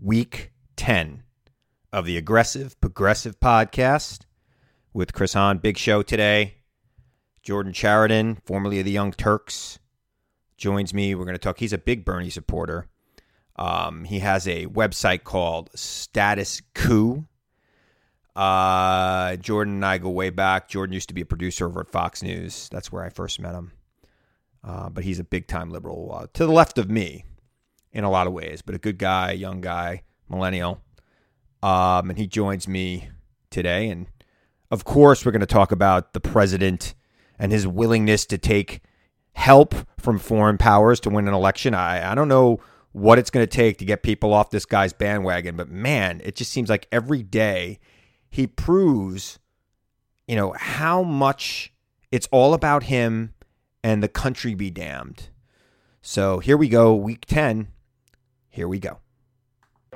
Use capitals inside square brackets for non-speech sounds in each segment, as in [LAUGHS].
week 10 of the Aggressive Progressive podcast with Chris Hahn. Big show today. Jordan Chariton, formerly of the Young Turks, joins me. We're going to talk. He's a big Bernie supporter. Um, he has a website called Status Coup. Uh, Jordan and I go way back. Jordan used to be a producer over at Fox News. That's where I first met him. Uh, but he's a big time liberal uh, to the left of me in a lot of ways, but a good guy, young guy, millennial. Um, and he joins me today. And of course, we're going to talk about the president and his willingness to take help from foreign powers to win an election. I, I don't know what it's going to take to get people off this guy's bandwagon, but man, it just seems like every day he proves, you know, how much it's all about him and the country be damned. So here we go, week 10. Here we go.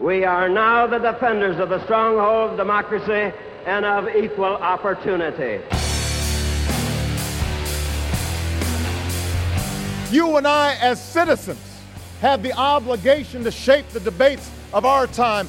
We are now the defenders of the stronghold of democracy and of equal opportunity. You and I, as citizens, have the obligation to shape the debates of our time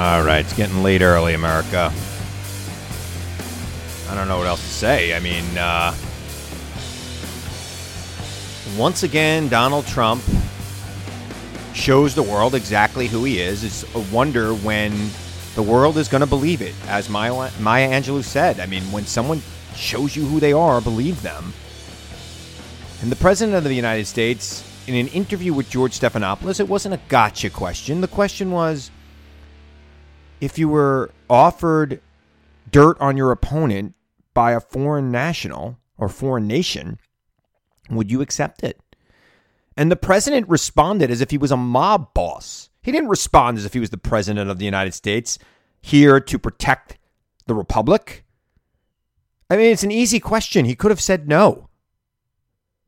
All right, it's getting late early, America. I don't know what else to say. I mean, uh, once again, Donald Trump shows the world exactly who he is. It's a wonder when the world is going to believe it. As Maya, Maya Angelou said, I mean, when someone shows you who they are, believe them. And the President of the United States, in an interview with George Stephanopoulos, it wasn't a gotcha question. The question was, if you were offered dirt on your opponent by a foreign national or foreign nation, would you accept it? And the president responded as if he was a mob boss. He didn't respond as if he was the president of the United States here to protect the republic. I mean, it's an easy question. He could have said no.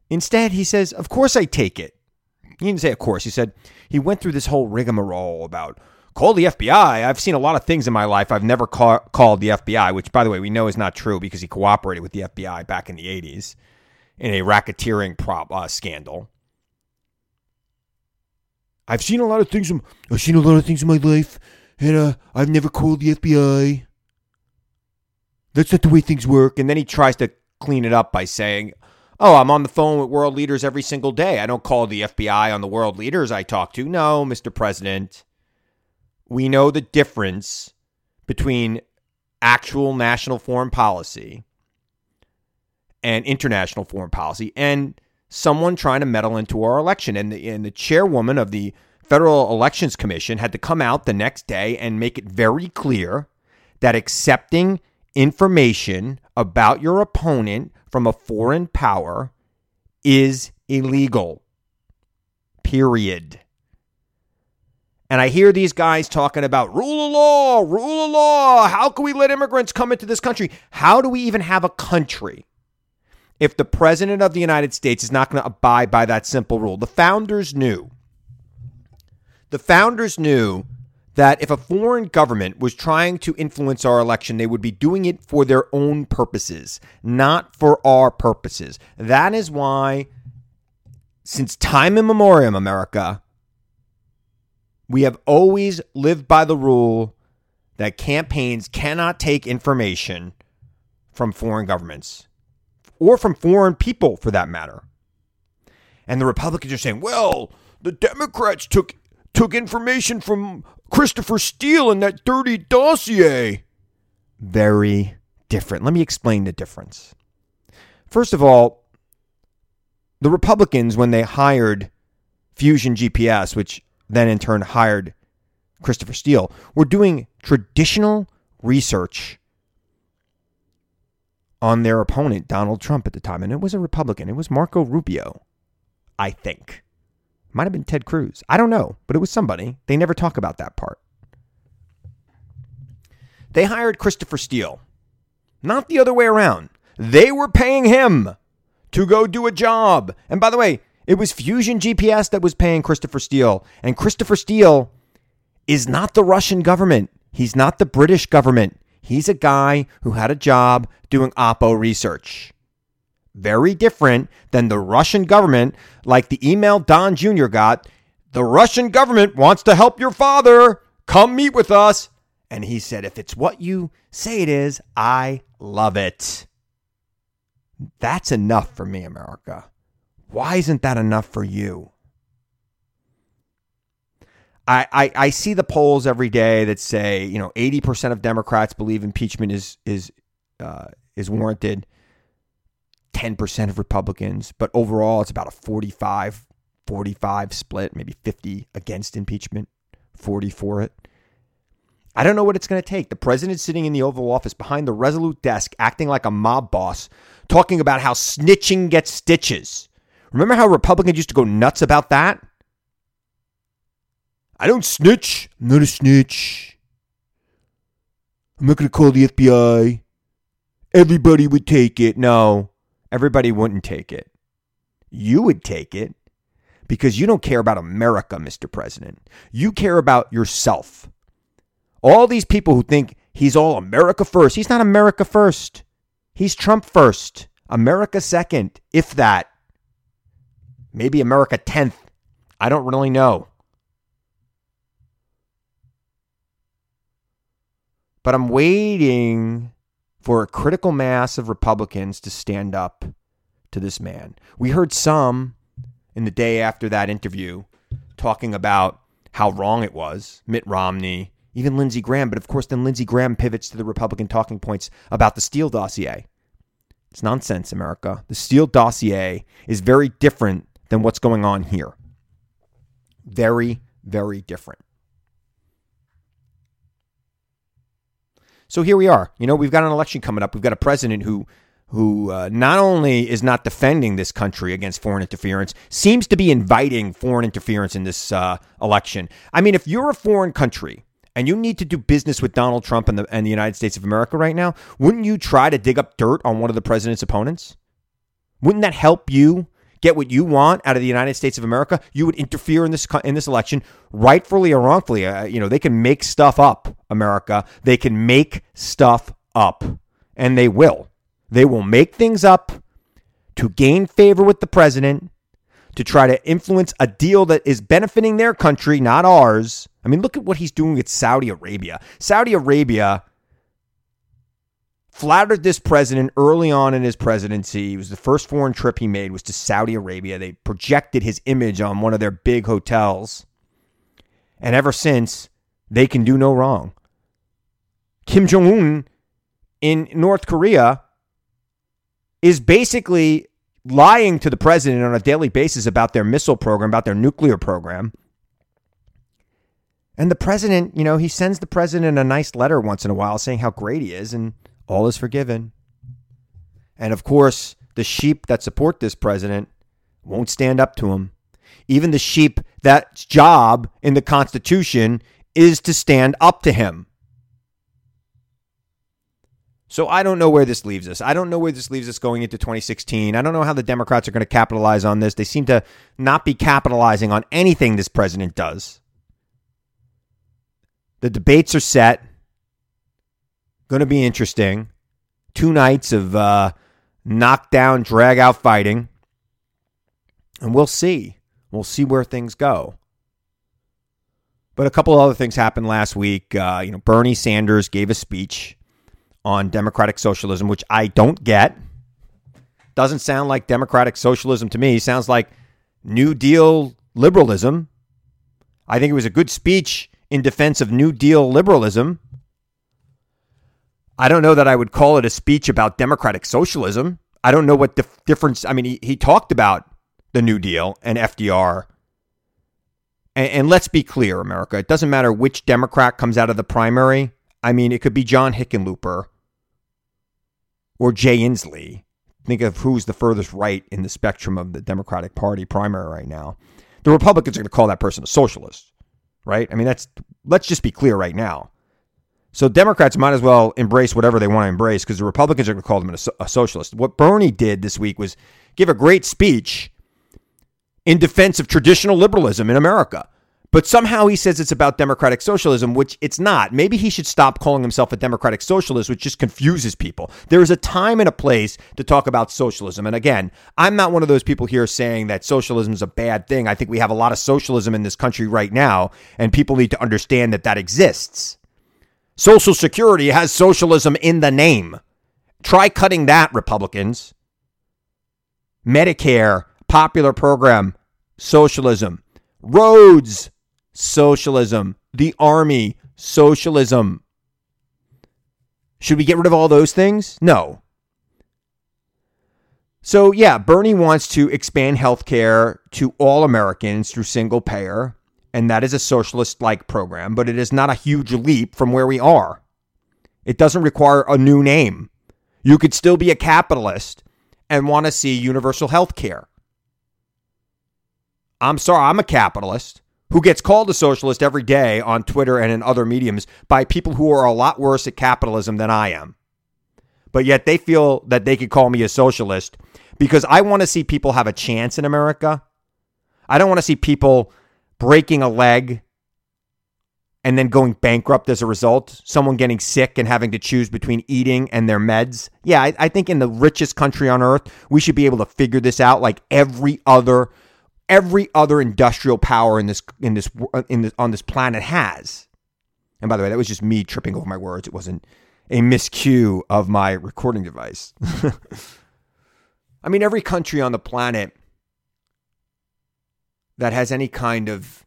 Instead, he says, Of course I take it. He didn't say, Of course. He said, He went through this whole rigmarole about call the FBI. I've seen a lot of things in my life. I've never ca- called the FBI, which, by the way, we know is not true because he cooperated with the FBI back in the 80s in a racketeering prop uh, scandal. I've seen a lot of things. In, I've seen a lot of things in my life, and uh, I've never called the FBI. That's not the way things work. And then he tries to clean it up by saying, Oh, I'm on the phone with world leaders every single day. I don't call the FBI on the world leaders I talk to. No, Mr. President we know the difference between actual national foreign policy and international foreign policy and someone trying to meddle into our election. And the, and the chairwoman of the Federal Elections Commission had to come out the next day and make it very clear that accepting information about your opponent from a foreign power is illegal. Period. And I hear these guys talking about rule of law, rule of law. How can we let immigrants come into this country? How do we even have a country if the president of the United States is not going to abide by that simple rule? The founders knew. The founders knew that if a foreign government was trying to influence our election, they would be doing it for their own purposes, not for our purposes. That is why, since time immemorial, America, we have always lived by the rule that campaigns cannot take information from foreign governments or from foreign people for that matter. And the Republicans are saying, well, the Democrats took took information from Christopher Steele in that dirty dossier. Very different. Let me explain the difference. First of all, the Republicans, when they hired Fusion GPS, which then in turn hired Christopher Steele, were doing traditional research on their opponent, Donald Trump, at the time. And it was a Republican. It was Marco Rubio, I think. Might have been Ted Cruz. I don't know, but it was somebody. They never talk about that part. They hired Christopher Steele, not the other way around. They were paying him to go do a job. And by the way, it was Fusion GPS that was paying Christopher Steele. And Christopher Steele is not the Russian government. He's not the British government. He's a guy who had a job doing Oppo research. Very different than the Russian government, like the email Don Jr. got. The Russian government wants to help your father. Come meet with us. And he said, if it's what you say it is, I love it. That's enough for me, America. Why isn't that enough for you? I, I, I see the polls every day that say you know 80% of Democrats believe impeachment is is uh, is warranted. 10% of Republicans, but overall it's about a 45 45 split, maybe 50 against impeachment, 40 for it. I don't know what it's going to take. The president's sitting in the Oval Office behind the resolute desk, acting like a mob boss, talking about how snitching gets stitches. Remember how Republicans used to go nuts about that? I don't snitch. I'm not a snitch. I'm not going to call the FBI. Everybody would take it. No, everybody wouldn't take it. You would take it because you don't care about America, Mr. President. You care about yourself. All these people who think he's all America first, he's not America first. He's Trump first, America second, if that. Maybe America 10th. I don't really know. But I'm waiting for a critical mass of Republicans to stand up to this man. We heard some in the day after that interview talking about how wrong it was. Mitt Romney, even Lindsey Graham. But of course, then Lindsey Graham pivots to the Republican talking points about the Steele dossier. It's nonsense, America. The Steele dossier is very different than what's going on here. Very, very different. So here we are. You know, we've got an election coming up. We've got a president who who uh, not only is not defending this country against foreign interference, seems to be inviting foreign interference in this uh, election. I mean, if you're a foreign country and you need to do business with Donald Trump and the, and the United States of America right now, wouldn't you try to dig up dirt on one of the president's opponents? Wouldn't that help you get what you want out of the United States of America? You would interfere in this in this election, rightfully or wrongfully. Uh, you know, they can make stuff up, America. They can make stuff up, and they will. They will make things up to gain favor with the president, to try to influence a deal that is benefiting their country, not ours. I mean, look at what he's doing with Saudi Arabia. Saudi Arabia flattered this president early on in his presidency. It was the first foreign trip he made was to Saudi Arabia. They projected his image on one of their big hotels. And ever since, they can do no wrong. Kim Jong Un in North Korea is basically lying to the president on a daily basis about their missile program, about their nuclear program. And the president, you know, he sends the president a nice letter once in a while saying how great he is and all is forgiven. And of course, the sheep that support this president won't stand up to him. Even the sheep that's job in the Constitution is to stand up to him. So I don't know where this leaves us. I don't know where this leaves us going into 2016. I don't know how the Democrats are going to capitalize on this. They seem to not be capitalizing on anything this president does. The debates are set. Going to be interesting. Two nights of uh, knockdown, drag out fighting. And we'll see. We'll see where things go. But a couple other things happened last week. Uh, you know, Bernie Sanders gave a speech on democratic socialism, which I don't get. Doesn't sound like democratic socialism to me. Sounds like New Deal liberalism. I think it was a good speech in defense of New Deal liberalism. I don't know that I would call it a speech about democratic socialism. I don't know what the difference. I mean, he, he talked about the New Deal and FDR. And, and let's be clear, America. It doesn't matter which Democrat comes out of the primary. I mean, it could be John Hickenlooper or Jay Inslee. Think of who's the furthest right in the spectrum of the Democratic Party primary right now. The Republicans are going to call that person a socialist, right? I mean, that's let's just be clear right now. So Democrats might as well embrace whatever they want to embrace because the Republicans are going to call them a, socialist. What Bernie did this week was give a great speech in defense of traditional liberalism in America. But somehow he says it's about democratic socialism, which it's not. Maybe he should stop calling himself a democratic socialist, which just confuses people. There is a time and a place to talk about socialism. And again, I'm not one of those people here saying that socialism is a bad thing. I think we have a lot of socialism in this country right now, and people need to understand that that exists. Social Security has socialism in the name. Try cutting that, Republicans. Medicare, popular program, socialism. Roads, socialism. The army, socialism. Should we get rid of all those things? No. So, yeah, Bernie wants to expand healthcare to all Americans through single payer, and that is a socialist like program, but it is not a huge leap from where we are. It doesn't require a new name. You could still be a capitalist and want to see universal health care. I'm sorry, I'm a capitalist who gets called a socialist every day on Twitter and in other mediums by people who are a lot worse at capitalism than I am. But yet they feel that they could call me a socialist because I want to see people have a chance in America. I don't want to see people breaking a leg and then going bankrupt as a result, someone getting sick and having to choose between eating and their meds. Yeah, I, I, think in the richest country on earth, we should be able to figure this out like every other every other industrial power in this in this in this on this planet has. And by the way, that was just me tripping over my words. It wasn't a miscue of my recording device. [LAUGHS] I mean, every country on the planet that has any kind of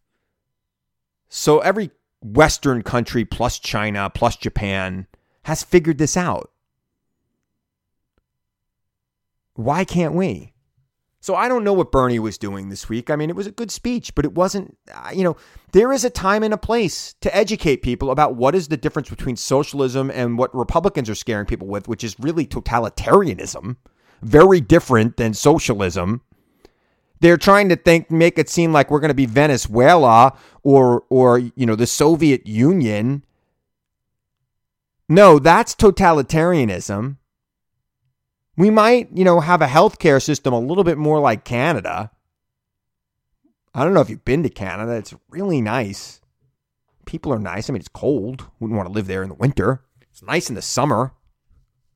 so every Western country plus China plus Japan has figured this out. Why can't we? So I don't know what Bernie was doing this week. I mean, it was a good speech, but it wasn't, uh, you know, there is a time and a place to educate people about what is the difference between socialism and what Republicans are scaring people with, which is really totalitarianism. Very different than socialism. They're trying to think, make it seem like we're going to be Venezuela or, or you know, the Soviet Union. No, that's totalitarianism. We might, you know, have a healthcare system a little bit more like Canada. I don't know if you've been to Canada. It's really nice. People are nice. I mean, it's cold. Wouldn't want to live there in the winter. It's nice in the summer.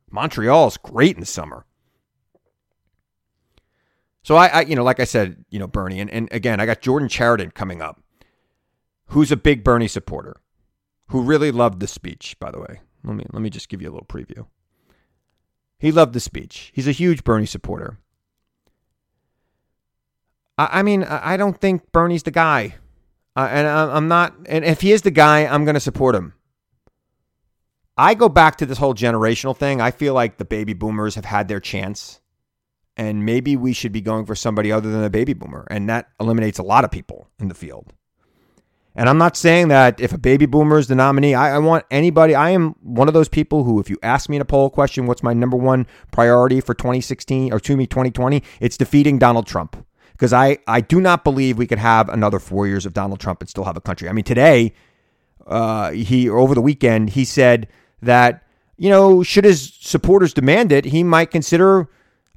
Montreal is great in the summer. So I, I, you know, like I said, you know, Bernie, and, and again, I got Jordan Chariton coming up, who's a big Bernie supporter, who really loved the speech, by the way. Let me let me just give you a little preview. He loved the speech. He's a huge Bernie supporter. I, I mean, I don't think Bernie's the guy. Uh, and I, I'm not, and if he is the guy, I'm going to support him. I go back to this whole generational thing. I feel like the baby boomers have had their chance. And maybe we should be going for somebody other than a baby boomer. And that eliminates a lot of people in the field. And I'm not saying that if a baby boomer is the nominee, I, I, want anybody. I am one of those people who, if you ask me in a poll question, what's my number one priority for 2016 or to me 2020, it's defeating Donald Trump. Because I, I do not believe we could have another four years of Donald Trump and still have a country. I mean, today, uh, he over the weekend, he said that you know, should his supporters demand it, he might consider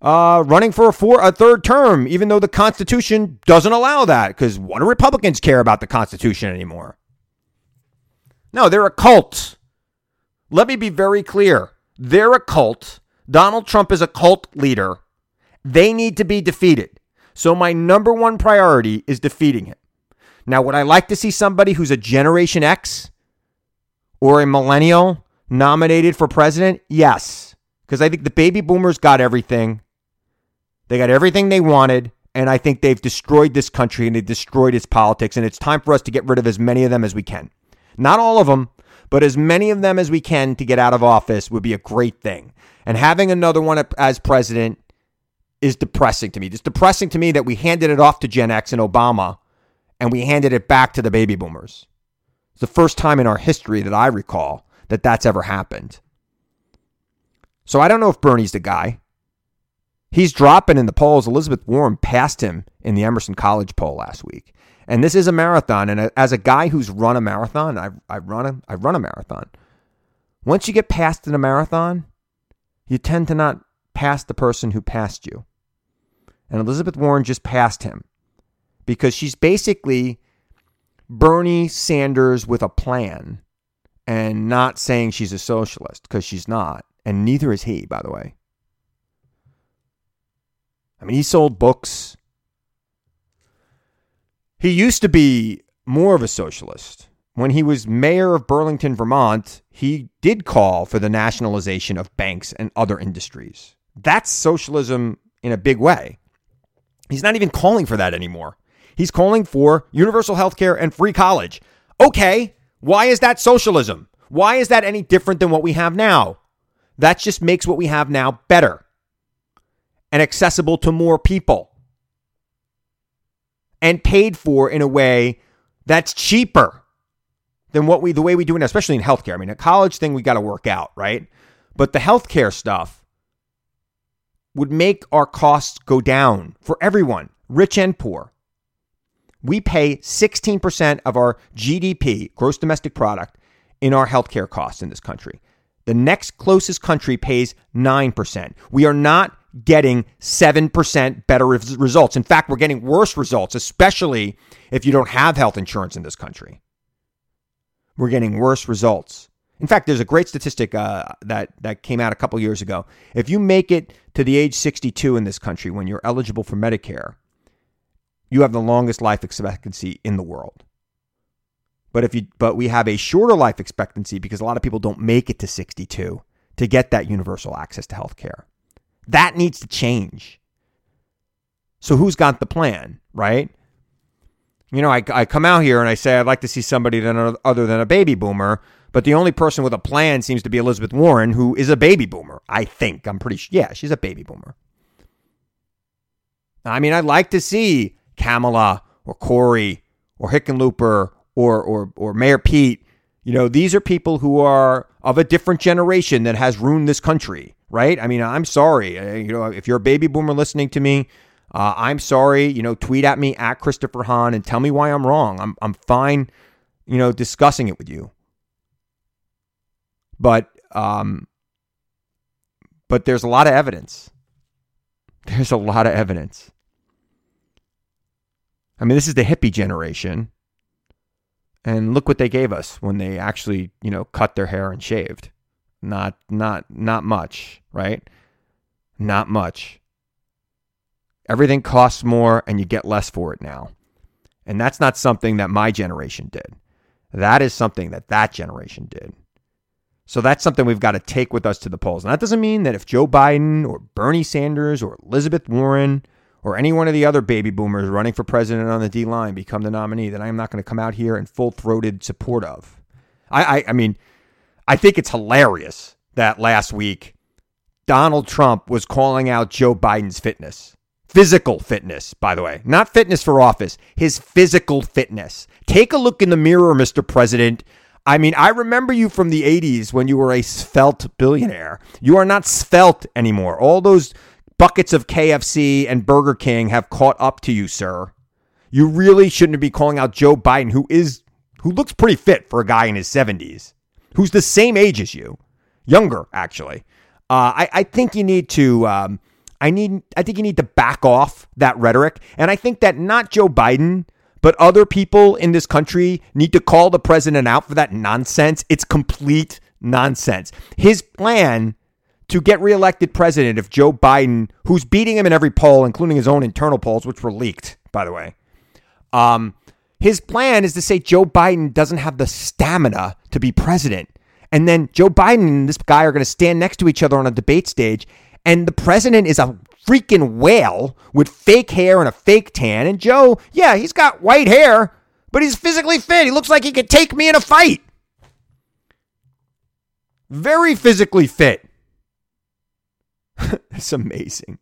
uh, running for a, four, a third term, even though the Constitution doesn't allow that. Because what do Republicans care about the Constitution anymore? No, they're a cult. Let me be very clear. They're a cult. Donald Trump is a cult leader. They need to be defeated. So, my number one priority is defeating him. Now, would I like to see somebody who's a Generation X or a millennial nominated for president? Yes. Because I think the baby boomers got everything. They got everything they wanted. And I think they've destroyed this country and they've destroyed its politics. And it's time for us to get rid of as many of them as we can. Not all of them, but as many of them as we can to get out of office would be a great thing. And having another one as president is depressing to me. It's depressing to me that we handed it off to Gen X and Obama and we handed it back to the baby boomers. It's the first time in our history that I recall that that's ever happened. So I don't know if Bernie's the guy. He's dropping in the polls. Elizabeth Warren passed him in the Emerson College poll last week. And this is a marathon. And as a guy who's run a marathon, I, I run a I run a marathon. Once you get past in a marathon, you tend to not pass the person who passed you. And Elizabeth Warren just passed him because she's basically Bernie Sanders with a plan and not saying she's a socialist because she's not. And neither is he, by the way. I mean, he sold books. He used to be more of a socialist. When he was mayor of Burlington, Vermont, he did call for the nationalization of banks and other industries. That's socialism in a big way. He's not even calling for that anymore. He's calling for universal health care and free college. Okay, why is that socialism? Why is that any different than what we have now? That just makes what we have now better and accessible to more people and paid for in a way that's cheaper than what we the way we do it, especially in healthcare. I mean, a college thing we got to work out, right? But the healthcare stuff would make our costs go down for everyone, rich and poor. We pay 16% of our GDP, gross domestic product, in our healthcare costs in this country. The next closest country pays 9%. We are not getting 7% better results. In fact, we're getting worse results, especially if you don't have health insurance in this country. We're getting worse results. In fact, there's a great statistic uh, that that came out a couple years ago. If you make it to the age 62 in this country when you're eligible for Medicare, you have the longest life expectancy in the world. But if you but we have a shorter life expectancy because a lot of people don't make it to 62 to get that universal access to health care. That needs to change. So who's got the plan, right? You know, I, I come out here and I say I'd like to see somebody than, other than a baby boomer, but the only person with a plan seems to be Elizabeth Warren, who is a baby boomer. I think I'm pretty sure. Yeah, she's a baby boomer. I mean, I'd like to see Kamala or Cory or Hickenlooper or or or Mayor Pete, you know, these are people who are of a different generation that has ruined this country, right? I mean, I'm sorry, uh, you know, if you're a baby boomer listening to me, uh, I'm sorry. You know, tweet at me at Christopher Hahn and tell me why I'm wrong. I'm I'm fine, you know, discussing it with you. But um, but there's a lot of evidence. [LAUGHS] There's a lot of evidence. I mean, this is the hippie generation. And look what they gave us when they actually, you know, cut their hair and shaved. Not not not much, right? Not much. Everything costs more and you get less for it now. And that's not something that my generation did. That is something that that generation did. So that's something we've got to take with us to the polls. And that doesn't mean that if Joe Biden or Bernie Sanders or Elizabeth Warren or any one of the other baby boomers running for president on the D line become the nominee that I am not going to come out here in full throated support of. I, I, I mean, I think it's hilarious that last week Donald Trump was calling out Joe Biden's fitness. physical fitness, by the way, not fitness for office, his physical fitness. Take a look in the mirror, Mr. President. I mean, I remember you from the 80s when you were a svelte billionaire. You are not svelte anymore. All those buckets of KFC and Burger King have caught up to you, sir. You really shouldn't be calling out Joe Biden, who is who looks pretty fit for a guy in his 70s, who's the same age as you, younger actually. Uh, I, I think you need to. Um, I need. I think you need to back off that rhetoric, and I think that not Joe Biden, but other people in this country need to call the president out for that nonsense. It's complete nonsense. His plan to get reelected president if Joe Biden, who's beating him in every poll, including his own internal polls, which were leaked, by the way, um, his plan is to say Joe Biden doesn't have the stamina to be president. And then Joe Biden and this guy are going to stand next to each other on a debate stage. And the president is a freaking whale with fake hair and a fake tan. And Joe, yeah, he's got white hair, but he's physically fit. He looks like he could take me in a fight. Very physically fit. [LAUGHS] it's amazing.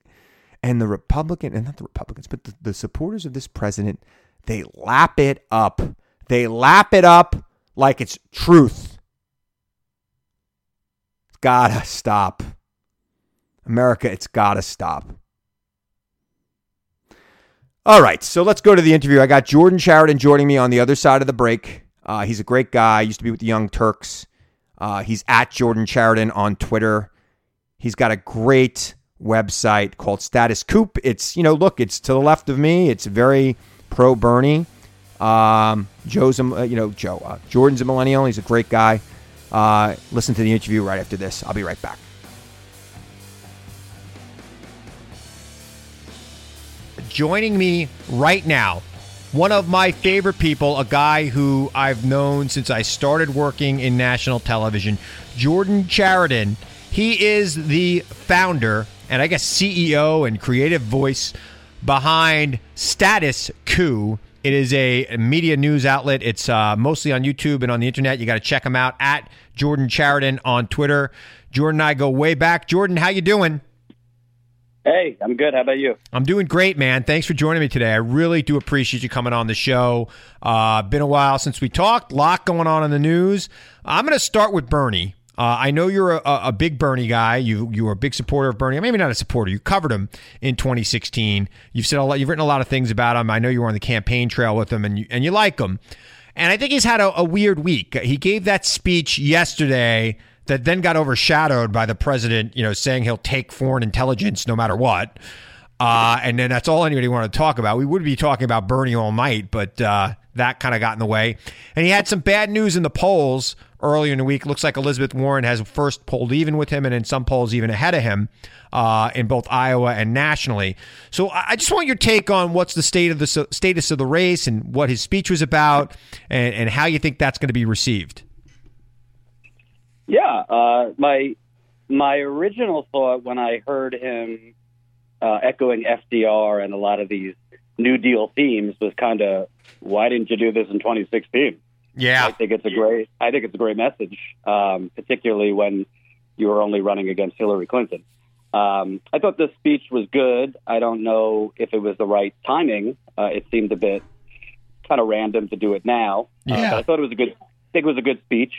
And the Republican, and not the Republicans, but the, the supporters of this president they lap it up. They lap it up like it's truth. It's gotta stop. America, it's gotta stop. All right, so let's go to the interview. I got Jordan Chariton joining me on the other side of the break. Uh, he's a great guy. Used to be with the Young Turks. Uh, he's at Jordan Chariton on Twitter. He's got a great website called Status Coup. It's you know, look, it's to the left of me. It's very pro Bernie. Um, Joe's, a, you know, Joe. Uh, Jordan's a millennial. He's a great guy. Uh, listen to the interview right after this. I'll be right back. Joining me right now, one of my favorite people, a guy who I've known since I started working in national television, Jordan Chariton. He is the founder and I guess CEO and creative voice behind Status Coup. It is a media news outlet. It's uh, mostly on YouTube and on the internet. You got to check them out at Jordan Chariton on Twitter. Jordan and I go way back. Jordan, how you doing? Hey, I'm good. How about you? I'm doing great, man. Thanks for joining me today. I really do appreciate you coming on the show. Uh, been a while since we talked. A lot going on in the news. I'm going to start with Bernie. Uh, I know you're a, a, big Bernie guy. You you are a big supporter of Bernie. Maybe not a supporter. You covered him in 2016. You've said a lot. You've written a lot of things about him. I know you were on the campaign trail with him, and you, and you like him. And I think he's had a, a weird week. He gave that speech yesterday that then got overshadowed by the president. You know, saying he'll take foreign intelligence no matter what. Uh, and then that's all anybody wanted to talk about. We would be talking about Bernie all night, but uh, that kind of got in the way. And he had some bad news in the polls earlier in the week. Looks like Elizabeth Warren has first polled even with him, and in some polls even ahead of him uh, in both Iowa and nationally. So I just want your take on what's the state of the status of the race and what his speech was about, and, and how you think that's going to be received. Yeah, uh, my my original thought when I heard him uh, echoing FDR and a lot of these New Deal themes was kind of, why didn't you do this in 2016? Yeah, I think it's a great. I think it's a great message, um, particularly when you were only running against Hillary Clinton. Um, I thought the speech was good. I don't know if it was the right timing. Uh, it seemed a bit kind of random to do it now. Uh, yeah, uh, I thought it was a good. I think it was a good speech.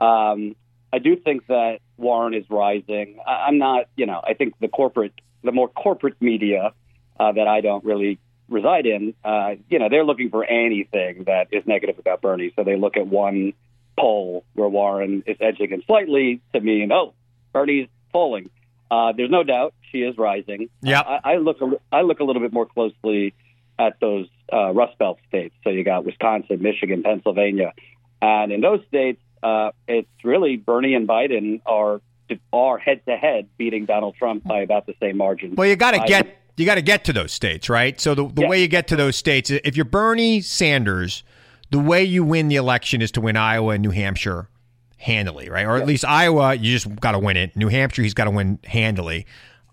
Um, I do think that Warren is rising. I, I'm not. You know, I think the corporate, the more corporate media uh, that I don't really reside in, uh, you know, they're looking for anything that is negative about Bernie. So they look at one poll where Warren is edging him slightly to mean, oh, Bernie's falling. Uh, there's no doubt she is rising. Yeah, I, I look. A, I look a little bit more closely at those uh, Rust Belt states. So you got Wisconsin, Michigan, Pennsylvania, and in those states, uh, it's really Bernie and Biden are are head to head beating Donald Trump by about the same margin. Well, you got to get you got to get to those states, right? So the, the yeah. way you get to those states, if you're Bernie Sanders, the way you win the election is to win Iowa and New Hampshire handily, right? Or at least Iowa, you just got to win it. New Hampshire, he's got to win handily.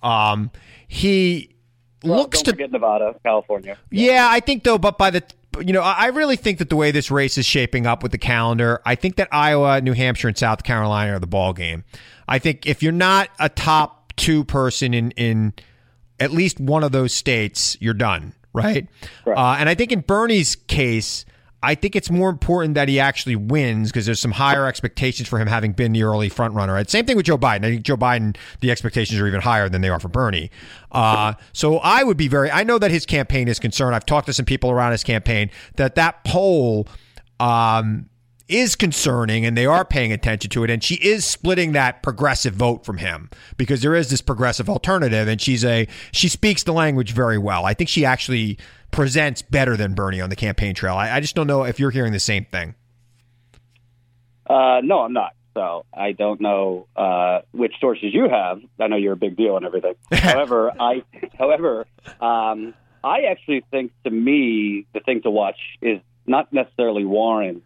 Um, he well, looks to get Nevada, California. Yeah. yeah, I think though, but by the you know, I really think that the way this race is shaping up with the calendar, I think that Iowa, New Hampshire, and South Carolina are the ball game. I think if you're not a top two person in in at least one of those states, you're done, right? Right. Uh, and I think in Bernie's case, I think it's more important that he actually wins because there's some higher expectations for him having been the early front runner. Right? Same thing with Joe Biden. I think Joe Biden, the expectations are even higher than they are for Bernie. Uh, so I would be very. I know that his campaign is concerned. I've talked to some people around his campaign that that poll. Um, is concerning and they are paying attention to it and she is splitting that progressive vote from him because there is this progressive alternative and she's a she speaks the language very well i think she actually presents better than bernie on the campaign trail i, I just don't know if you're hearing the same thing Uh, no, I'm not. So I don't know uh, which sources you have. I know you're a big deal and everything. [LAUGHS] however, I, however, um, I actually think to me the thing to watch is not necessarily Warren,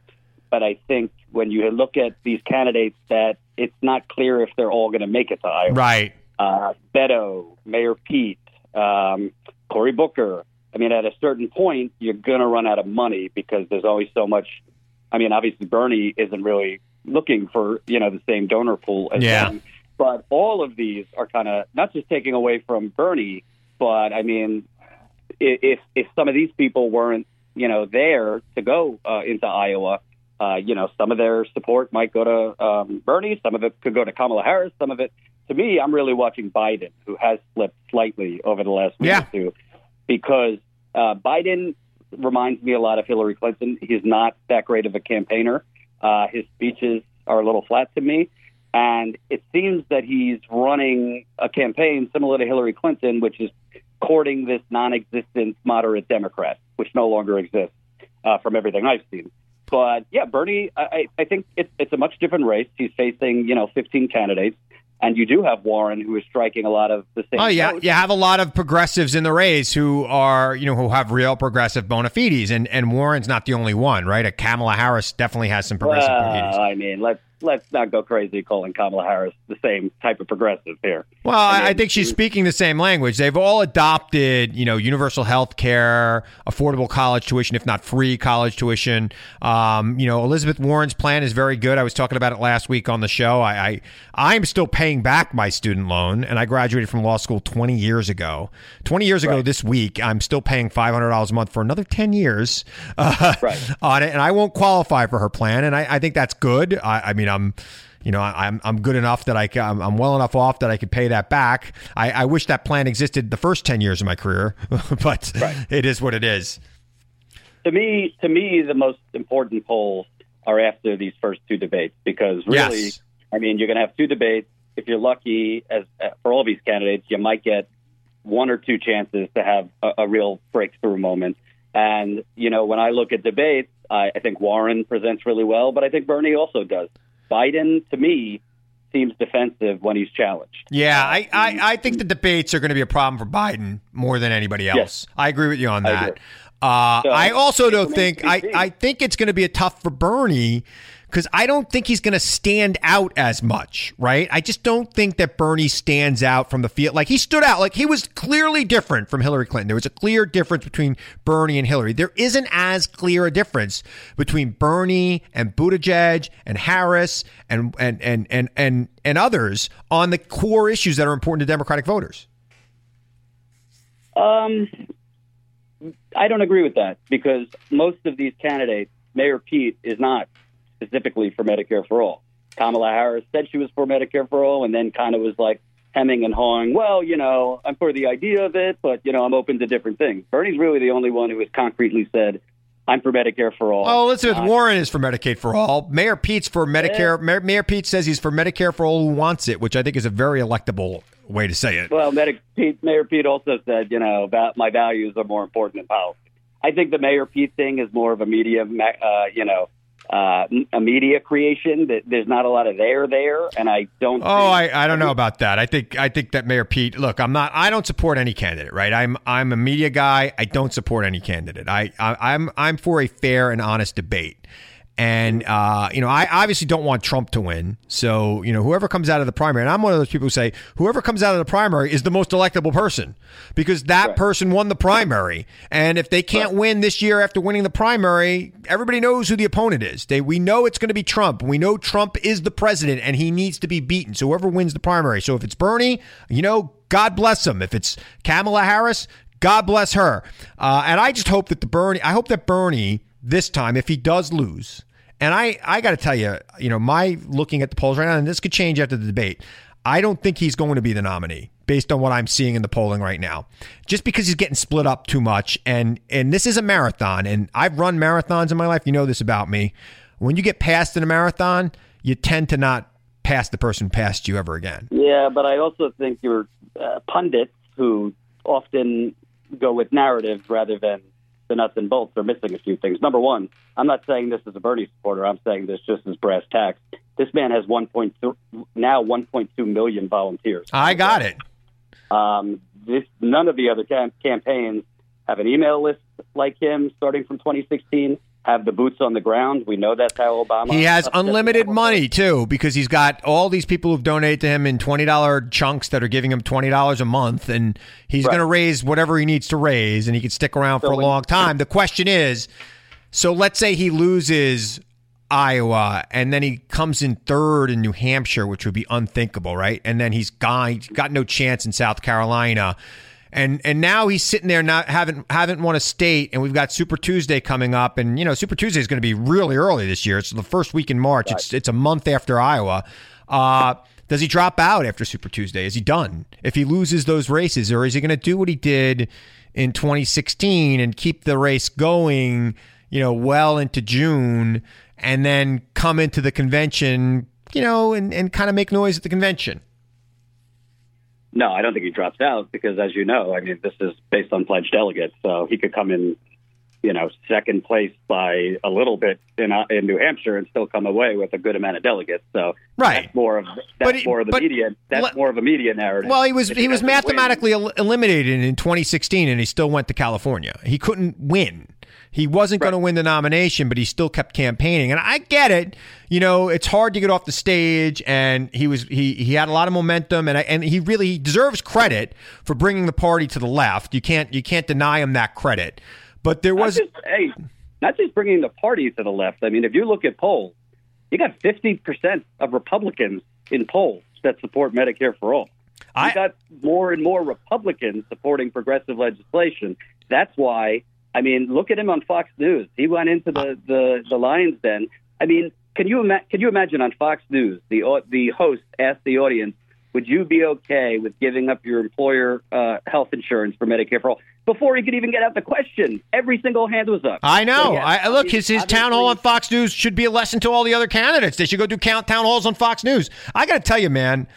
but I think when you look at these candidates, that it's not clear if they're all going to make it to Iowa. right Uh, Beto, Mayor Pete, um, Cory Booker. I mean, at a certain point, you're going to run out of money because there's always so much. I mean, obviously Bernie isn't really looking for you know the same donor pool as Yeah. them, but all of these are kind of not just taking away from Bernie, but I mean, if if some of these people weren't you know there to go uh, into Iowa, uh, you know, some of their support might go to um, Bernie, some of it could go to Kamala Harris, some of it. To me, I'm really watching Biden, who has slipped slightly over the last week Yeah. or two, because uh, Biden reminds me a lot of Hillary Clinton. He's not that great of a campaigner. Uh, his speeches are a little flat to me. And it seems that he's running a campaign similar to Hillary Clinton, which is courting this non existent moderate Democrat, which no longer exists uh, from everything I've seen. But yeah, Bernie, I, I think it's, it's a much different race. He's facing, you know, 15 candidates. And you do have Warren, who is striking a lot of the same. Oh yeah, votes. you have a lot of progressives in the race who are you know who have real progressive bona fides, and and Warren's not the only one, right? A Kamala Harris definitely has some progressive. Well, I mean, let's let's not go crazy calling Kamala Harris the same type of progressive here. Well, I, I think she's speaking the same language. They've all adopted, you know, universal health care, affordable college tuition, if not free college tuition. Um, you know, Elizabeth Warren's plan is very good. I was talking about it last week on the show. I, I I'm still paying back my student loan, and I graduated from law school 20 years ago. 20 years ago this week, I'm still paying $500 a month for another 10 years uh, [LAUGHS] on it, and I won't qualify for her plan, and I, I think that's good. I, I mean, I'm you know, I- I'm I'm good enough that I I'm, I'm well enough off that I could pay that back. I, I wish that plan existed the first ten years of my career, [LAUGHS] but it is what it is. To me, to me, the most important polls are after these first two debates because really, Yes. I mean, you're going to have two debates. If you're lucky, as uh, for all these candidates, you might get one or two chances to have a, a real breakthrough moment. And you know, when I look at debates, I, I think Warren presents really well, but I think Bernie also does. Biden, to me, seems defensive when he's challenged. Yeah, I, I, I think the debates are going to be a problem for Biden more than anybody else. Yes. I agree with you on that. agree. Uh, So, I also don't think I, I think it's going to be a tough for Bernie because I don't think he's going to stand out as much, right? I just don't think that Bernie stands out from the field. Like he stood out, like he was clearly different from Hillary Clinton. There was a clear difference between Bernie and Hillary. There isn't as clear a difference between Bernie and Buttigieg and Harris and and and and and, and others on the core issues that are important to Democratic voters. Um, I don't agree with that because most of these candidates, Mayor Pete is not specifically for Medicare for all. Kamala Harris said she was for Medicare for all, and then kind of was like hemming and hawing. Well, you know, I'm for the idea of it, but you know, I'm open to different things. Bernie's really the only one who has concretely said, "I'm for Medicare for all." Oh, Elizabeth Not- Warren is for Medicaid for all. Mayor Pete's for Medicare. Mayor, Mayor Pete says he's for Medicare for all who wants it, which I think is a very electable way to say it. Well, Medic Pete, Mayor Pete also said, you know, about my values are more important than policy. I think the Mayor Pete thing is more of a media, uh, you know, uh, a media creation. That there's not a lot of there there, and I don't. Oh, I, I don't know about that. I think I think that Mayor Pete. Look, I'm not. I don't support any candidate. Right. I'm I'm a media guy. I don't support any candidate. I, I I'm I'm for a fair and honest debate. And uh, you know, I obviously don't want Trump to win. So you know, whoever comes out of the primary, and I'm one of those people who say whoever comes out of the primary is the most electable person because that right. person won the primary. And if they can't right. win this year after winning the primary, everybody knows who the opponent is. They we know it's going to be Trump. We know Trump is the president, and he needs to be beaten. So whoever wins the primary. So if it's Bernie, you know, God bless him. If it's Kamala Harris, God bless her. Uh, and I just hope that the Bernie, I hope that Bernie this time, if he does lose, and I, I got to tell you, you know, my looking at the polls right now, and this could change after the debate. I don't think he's going to be the nominee based on what I'm seeing in the polling right now. Just because he's getting split up too much, and and this is a marathon, and I've run marathons in my life. You know this about me. When you get past in a marathon, you tend to not pass the person past you ever again. Yeah, but I also think your uh, pundits who often go with narrative rather than the nuts and bolts are missing a few things. Number one, I'm not saying this as a Bernie supporter. I'm saying this just as brass tacks. This man has 1.3 now 1.2 million volunteers. I got it. Um, this none of the other cam- campaigns have an email list like him starting from 2016 have the boots on the ground. We know that's how Obama. He has unlimited money too because he's got all these people who've donated to him in twenty dollar chunks that are giving him twenty dollars a month, and he's right. going to raise whatever he needs to raise, and he can stick around so for a long time. The question is, so let's say he loses Iowa, and then he comes in third in New Hampshire, which would be unthinkable, right? And then he's gone, he's got no chance in South Carolina and and now he's sitting there not haven't haven't won a state, and we've got Super Tuesday coming up, and you know Super Tuesday is going to be really early this year. It's the first week in March. Right. It's it's a month after Iowa. Uh, does he drop out after Super Tuesday? Is he done? If he loses those races, or is he going to do what he did in 2016 and keep the race going? You know, well into June, and then come into the convention, you know, and, and kind of make noise at the convention. No, I don't think he drops out because, as you know, I mean, this is based on pledged delegates, so he could come in, you know, second place by a little bit in uh, in New Hampshire and still come away with a good amount of delegates. So right, that's more of that's he, more of the media. That's le- more of a media narrative. Well, he was he was mathematically el- eliminated in 2016, and he still went to California. He couldn't win. He wasn't right. going to win the nomination, but he still kept campaigning. And I get it. You know, it's hard to get off the stage, and he was he he had a lot of momentum, and I, and he really deserves credit for bringing the party to the left. You can't you can't deny him that credit. But there was not just, hey, not just bringing the party to the left. I mean, if you look at polls, you got fifty percent of Republicans in polls that support Medicare for all. You I got more and more Republicans supporting progressive legislation. That's why I mean, look at him on Fox News. He went into the the, the Lions Den. I mean, can you ima- can you imagine on Fox News the the host asked the audience, "Would you be okay with giving up your employer uh, health insurance for Medicare for all?" Before he could even get out the question, every single hand was up. I know. So, yeah, I, look, his his town hall on Fox News should be a lesson to all the other candidates. They should go do count town halls on Fox News. I got to tell you, man.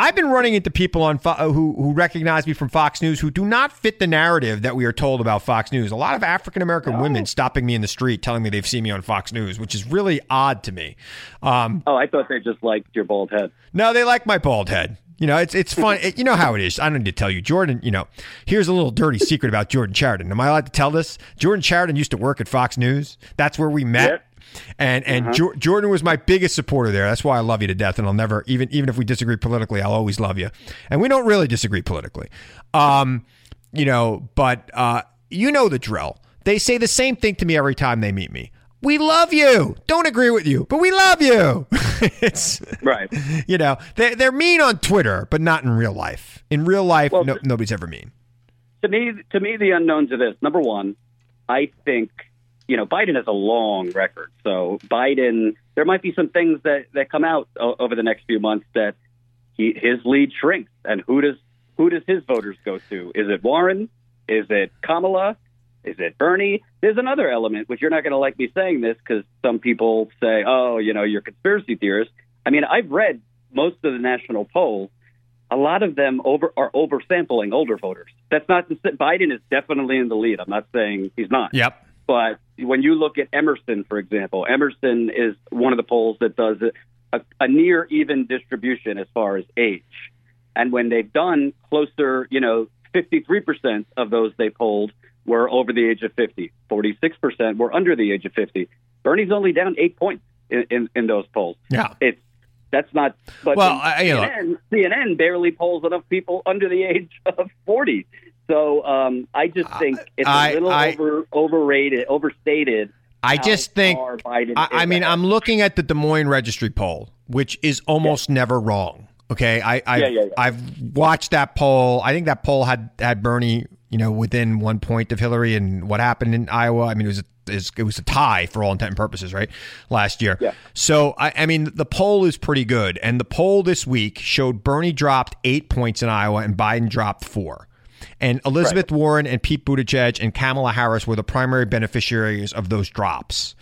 I've been running into people on Fo- who who recognize me from Fox News who do not fit the narrative that we are told about Fox News. A lot of African American no. women stopping me in the street, telling me they've seen me on Fox News, which is really odd to me. Um, oh, I thought they just liked your bald head. No, they like my bald head. You know, it's it's fun. [LAUGHS] It, you know how it is. I don't need to tell you, Jordan. You know, here's a little dirty secret about Jordan Chariton. Am I allowed to tell this? Jordan Chariton used to work at Fox News. That's where we met. Yep. And and uh-huh. jo- Jordan was my biggest supporter there. That's why I love you to death, and I'll never even even if we disagree politically, I'll always love you. And we don't really disagree politically, um, you know. But uh, you know the drill. They say the same thing to me every time they meet me. We love you. Don't agree with you, but we love you. [LAUGHS] it's right. [LAUGHS] You know, they they're mean on Twitter, but not in real life. In real life, well, no, nobody's ever mean. To me, to me, the unknowns are this. Number one, I think you know, Biden has a long record. So Biden, there might be some things that, that come out o- over the next few months that he, his lead shrinks. And who does who does his voters go to? Is it Warren? Is it Kamala? Is it Bernie? There's another element, which you're not going to like me saying this because some people say, oh, you know, you're conspiracy theorists. I mean, I've read most of the national polls. A lot of them over are oversampling older voters. That's not Biden is definitely in the lead. I'm not saying he's not. Yep. But when you look at Emerson, for example, Emerson is one of the polls that does a, a near even distribution as far as age. And when they've done closer, you know, 53% of those they polled were over the age of 50, 46% were under the age of 50. Bernie's only down eight points in, in, in those polls. Yeah. It's that's not. But Well, I- you know- CNN, CNN barely polls enough people under the age of forty. So um, I just think it's a I- little I- over overrated, overstated. I just think. I, I mean. I'm looking at the Des Moines Registry poll, which is almost never wrong. Okay, I, I've, Yeah, yeah, yeah. I've watched that poll. I think that poll had had Bernie, you know, within one point of Hillary, and what happened in Iowa. I mean, it was a, is- it was a tie for all intent and purposes, right? Last year. Yeah. So I, I mean, the poll is pretty good, and the poll this week showed Bernie dropped eight points in Iowa and Biden dropped four. And Elizabeth Warren and Pete Buttigieg and Kamala Harris were the primary beneficiaries of those drops.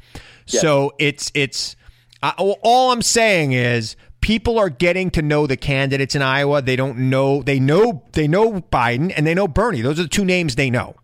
So it's it's uh, all I'm saying is people are getting to know the candidates in Iowa. They don't know they know they know Biden and they know Bernie. Those are the two names they know.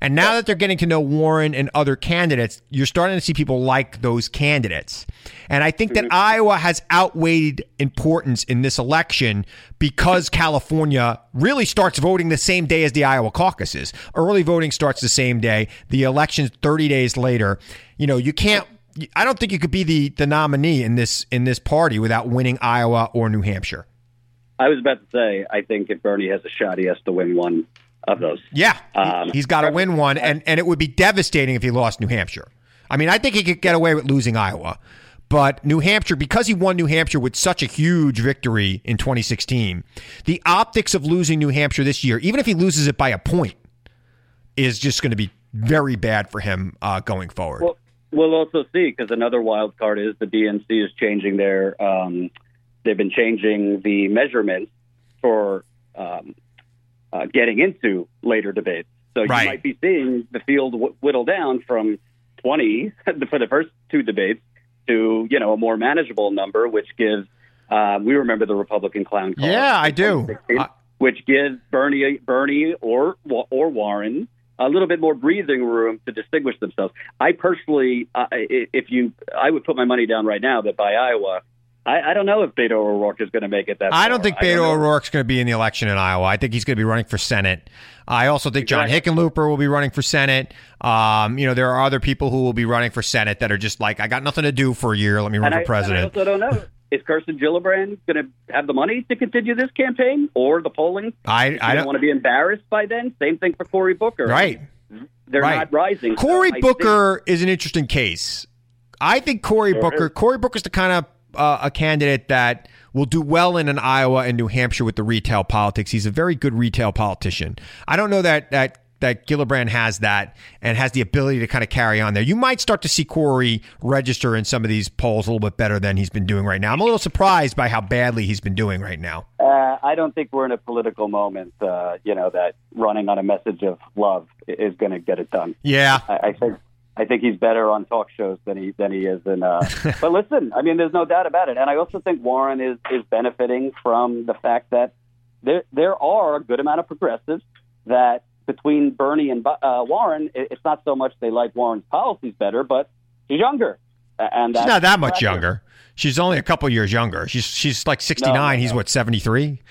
And now that they're getting to know Warren and other candidates, you're starting to see people like those candidates. And I think that mm-hmm. Iowa has outweighed importance in this election because California really starts voting the same day as the Iowa caucuses. Early voting starts the same day. The election's 30 days later. You know, you can't I don't think you could be the the nominee in this in this party without winning Iowa or New Hampshire. I was about to say, I think if Bernie has a shot, he has to win one of those. Yeah, Um, he's got to win one, and and it would be devastating if he lost New Hampshire. I mean, I think he could get away with losing Iowa, but New Hampshire, because he won New Hampshire with such a huge victory in 2016, the optics of losing New Hampshire this year, even if he loses it by a point, is just going to be very bad for him uh, going forward. Well, we'll also see because another wild card is the DNC is changing their. Um, they've been changing the measurements for um, uh, getting into later debates. So Right. you might be seeing the field whittle down from 20 [LAUGHS] for the first two debates to you know a more manageable number, which gives. Uh, we remember the Republican clown car. Yeah, I do. which gives Bernie, Bernie or or Warren a little bit more breathing room to distinguish themselves. I personally, uh, if you, I would put my money down right now that by Iowa, I, I don't know if Beto O'Rourke is going to make it that. I don't think don't Beto know. O'Rourke's going to be in the election in Iowa. I think he's going to be running for Senate. I also think John Hickenlooper will be running for Senate. Um, you know, there are other people who will be running for Senate that are just like, I got nothing to do for a year. Let me run And for I, president. I also don't know. [LAUGHS] Is Kirsten Gillibrand going to have the money to continue this campaign or the polling? I, I don't don't. want to be embarrassed by then. Same thing for Cory Booker. Right. They're Right. not rising. So Cory think- Booker is an interesting case. I think Cory Sure Booker. is. Cory Booker's the kind of uh, a candidate that will do well in an Iowa and New Hampshire with the retail politics. He's a very good retail politician. I don't know that that that Gillibrand has that and has the ability to kind of carry on there. You might start to see Cory register in some of these polls a little bit better than he's been doing right now. I'm a little surprised by how badly he's been doing right now. Uh, I don't think we're in a political moment, uh, you know, that running on a message of love is going to get it done. Yeah. I, I think I think he's better on talk shows than he than he is in. Uh, [LAUGHS] but listen, I mean, there's no doubt about it, and I also think Warren is is benefiting from the fact that there there are a good amount of progressives that between Bernie and uh, Warren, it, it's not so much they like Warren's policies better, but he's younger, and She's not that much younger. She's only a couple years younger. She's she's like 69. No, no, He's what 73.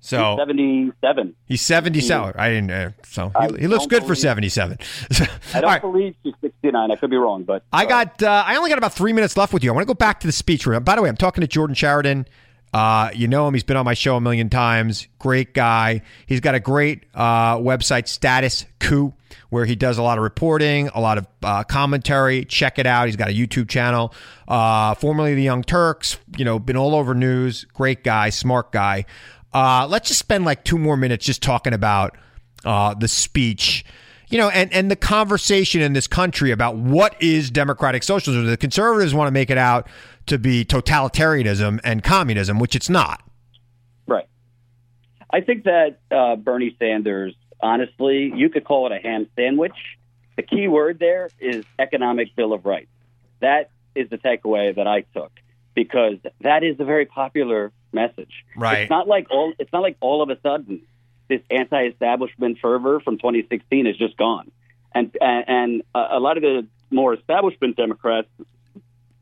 So He's seventy-seven. He's 77. I didn't. Uh, so I he, he looks good for 77. [LAUGHS] I don't right. believe she's sixty-nine. I could be wrong, but I got. Uh, I only got about three minutes left with you. I want to go back to the speech room. By the way, I'm talking to Jordan Chariton. Uh, you know him. He's been on my show a million times. Great guy. He's got a great uh, website, Status Coup, where he does a lot of reporting, a lot of uh, commentary. Check it out. He's got a YouTube channel. Uh, formerly the Young Turks. You know, been all over news. Great guy, smart guy. Uh, let's just spend like two more minutes just talking about uh, the speech you know, and, and the conversation in this country about what is democratic socialism. The conservatives want to make it out to be totalitarianism and communism, which it's not. Right. I think that uh, Bernie Sanders, honestly, you could call it a ham sandwich. The key word there is economic bill of rights. That is the takeaway that I took because that is a very popular message. Right. It's not like all. It's not like all of a sudden this anti-establishment fervor from 2016 is just gone, and and, and a lot of the more establishment Democrats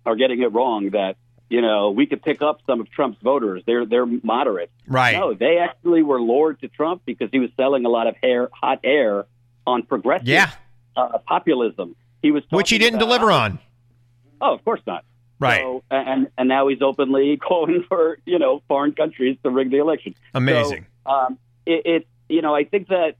are getting it wrong that you know we could pick up some of Trump's voters. They're they're moderate. Right. No, they actually were lured to Trump because he was selling a lot of hair, hot air on progressive Yeah. uh, populism. He was Which he didn't about- deliver on. Oh, of course not. Right. So, and and now he's openly [LAUGHS] calling for you know foreign countries to rig the election. Amazing. So, um, it, it you know I think that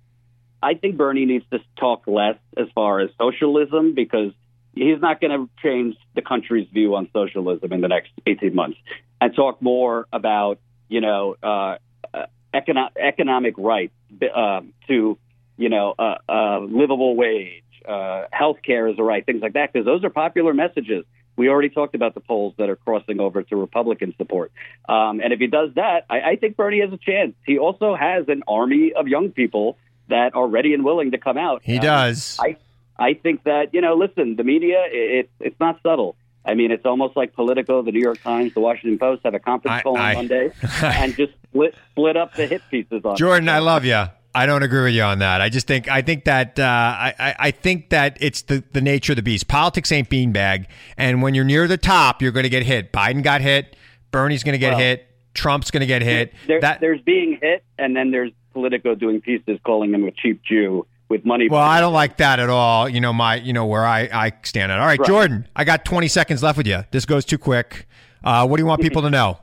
I think Bernie needs to talk less as far as socialism because he's not going to change the country's view on socialism in the next 18 months and talk more about, you know, uh, uh, econo- economic rights uh, to, you know, uh, uh, livable wage, uh, health care is a right, things like that, because those are popular messages. We already talked about the polls that are crossing over to Republican support. Um, and if he does that, I, I think Bernie has a chance. He also has an army of young people that are ready and willing to come out. He Um, does. I I think that you know, listen, the media it, it's not subtle. I mean, it's almost like Politico, the New York Times, the Washington Post have a conference I- call on I- Monday [LAUGHS] and just split split up the hit pieces on. Jordan, I love you. I don't agree with you on that. I just think I think that uh, I, I I think that it's the, the nature of the beast. Politics ain't beanbag, and when you're near the top, you're going to get hit. Biden got hit. Bernie's going to get Well, hit. Trump's going to get hit. There, that there's being hit, and then there's Politico doing pieces calling him a cheap Jew with money. well, I don't like that at all. You know my you know where I I stand at. All right, Right. Jordan, I got 20 seconds left with you. This goes too quick. Uh, what do you want people to know?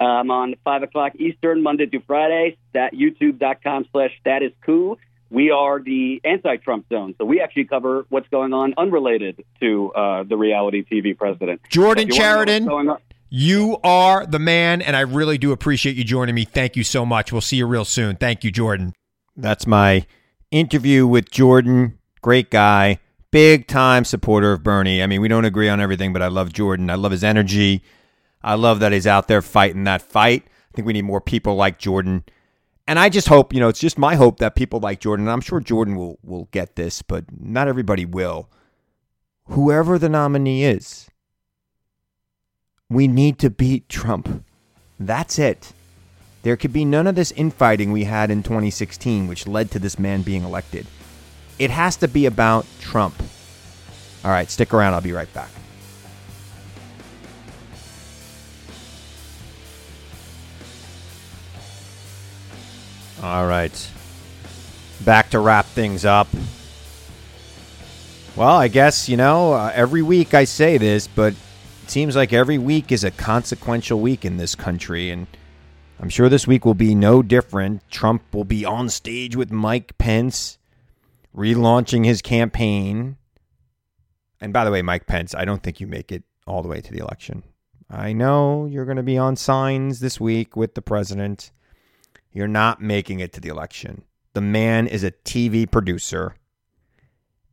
Um, on five o'clock Eastern, Monday through Friday, at youtube.com slash status coup. We are the anti-Trump zone, so we actually cover what's going on unrelated to uh, the reality TV president. Jordan you wanna know what's Chariton. on- You are the man, and I really do appreciate you joining me. Thank you so much. We'll see you real soon. Thank you, Jordan. That's my interview with Jordan. Great guy, big time supporter of Bernie. I mean, we don't agree on everything, but I love Jordan. I love his energy. I love that he's out there fighting that fight. I think we need more people like Jordan. And I just hope, you know, it's just my hope that people like Jordan, and I'm sure Jordan will will get this, but not everybody will. Whoever the nominee is, we need to beat Trump. That's it. There could be none of this infighting we had in 2016, which led to this man being elected. It has to be about Trump. All right, stick around. I'll be right back. All right. Back to wrap things up. Well, I guess, you know, uh, every week I say this, but it seems like every week is a consequential week in this country. And I'm sure this week will be no different. Trump will be on stage with Mike Pence, relaunching his campaign. And by the way, Mike Pence, I don't think you make it all the way to the election. I know you're going to be on signs this week with the president. You're not making it to the election. The man is a TV producer,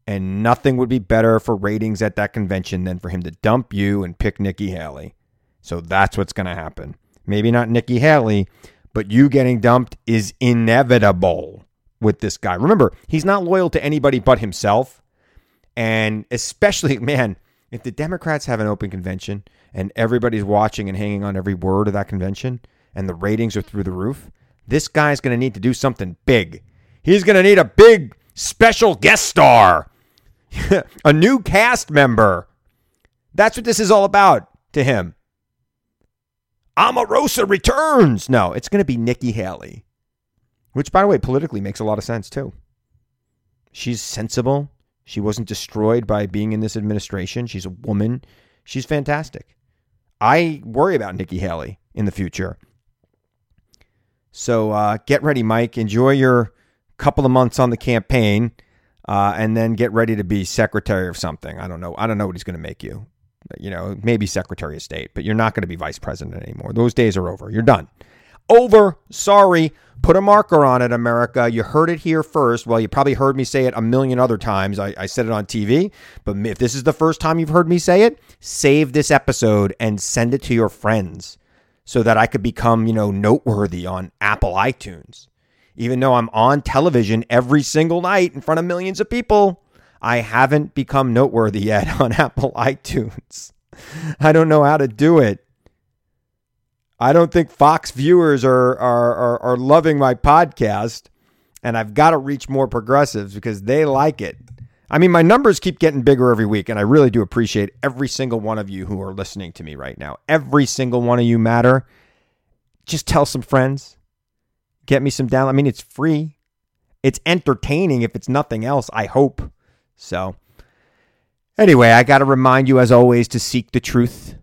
and nothing would be better for ratings at that convention than for him to dump you and pick Nikki Haley. So that's what's going to happen. Maybe not Nikki Haley, but you getting dumped is inevitable with this guy. Remember, he's not loyal to anybody but himself. And especially, [LAUGHS] man, if the Democrats have an open convention and everybody's watching and hanging on every word of that convention and the ratings are through the roof, this guy's going to need to do something big. He's going to need a big special guest star, [LAUGHS] a new cast member. That's what this is all about to him. Omarosa returns. No, it's going to be Nikki Haley, which, by the way, politically makes a lot of sense too. She's sensible. She wasn't destroyed by being in this administration. She's a woman. She's fantastic. I worry about Nikki Haley in the future. So uh, get ready, Mike. Enjoy your couple of months on the campaign, uh, and then get ready to be secretary of something. I don't know. I don't know what he's going to make you. You know, maybe secretary of state, but you're not going to be vice president anymore. Those days are over. You're done. Over. Sorry. Put a marker on it, America. You heard it here first. Well, you probably heard me say it a million other times. I, I said it on TV, but if this is the first time you've heard me say it, save this episode and send it to your friends so that I could become, you know, noteworthy on Apple iTunes. Even though I'm on television every single night in front of millions of people, I haven't become noteworthy yet [LAUGHS] on Apple iTunes. I don't know how to do it. I don't think Fox viewers are are are, are loving my podcast, and I've got to reach more progressives because they like it. I mean, my numbers keep getting bigger every week, and I really do appreciate every single one of you who are listening to me right now. Every single one of you matter. Just tell some friends. Get me some down. I mean, it's free. It's entertaining if it's nothing else, I hope. So, Anyway, I got to remind you, as always, to seek the truth,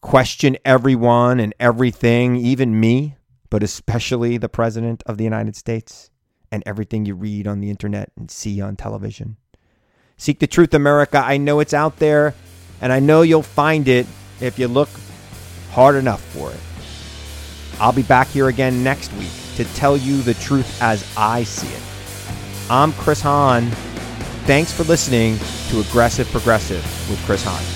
question everyone and everything, even me, but especially the President of the United States and everything you read on the internet and see on television. Seek the truth, America. I know it's out there, and I know you'll find it if you look hard enough for it. I'll be back here again next week to tell you the truth as I see it. I'm Chris Hahn. Thanks for listening to Aggressive Progressive with Chris Hahn.